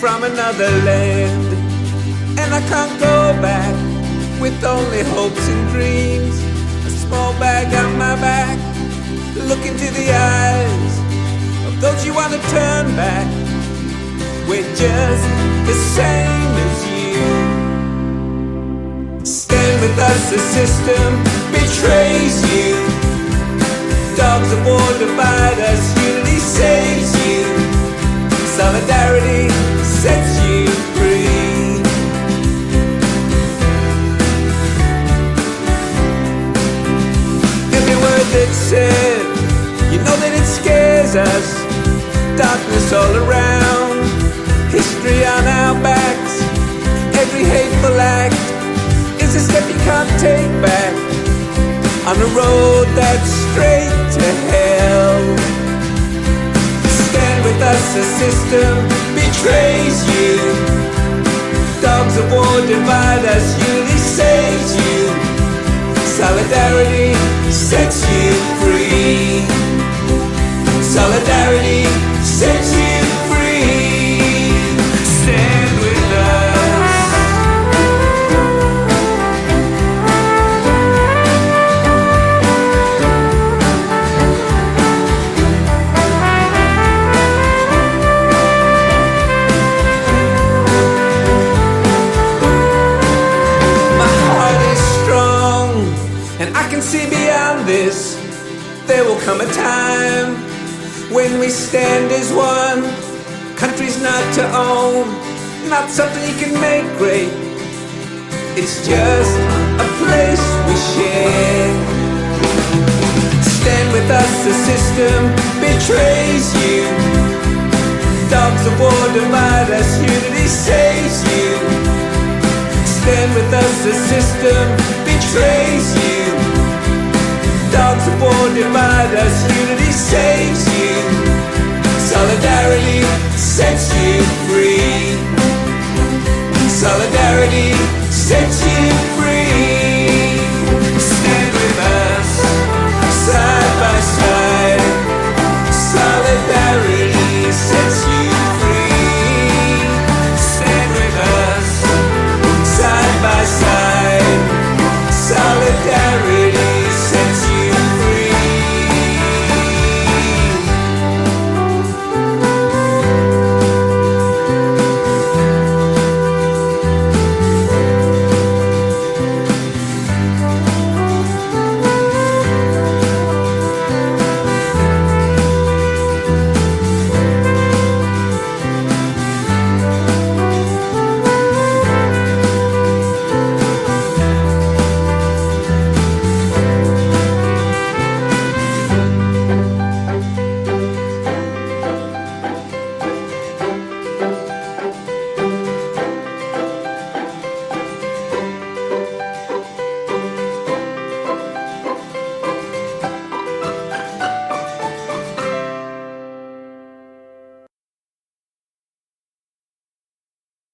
from another land. And I can't go back with only hopes and dreams. A small bag on my back, look into the eyes of those you want to turn back. We're just the same as you. Stand with us, the system betrays you. Dogs of war divide us, unity saves you. Solidarity you know that it scares us. Darkness all around, history on our backs. Every hateful act is a step you can't take back on a road that's straight to hell. Stand with us, system betrays you. And I can see beyond this. There will come a time when we stand as one. Country's not to own, not something you can make great. It's just a place we share. Stand with us, the system betrays you. Dogs of war divide us, unity saves you. Stand with us, the system betrays you dogs supported by us. Unity saves you. Solidarity sets you free. Solidarity sets you free. Stand with us, side by side. Solidarity sets you free. Stand with us, side by side. Solidarity.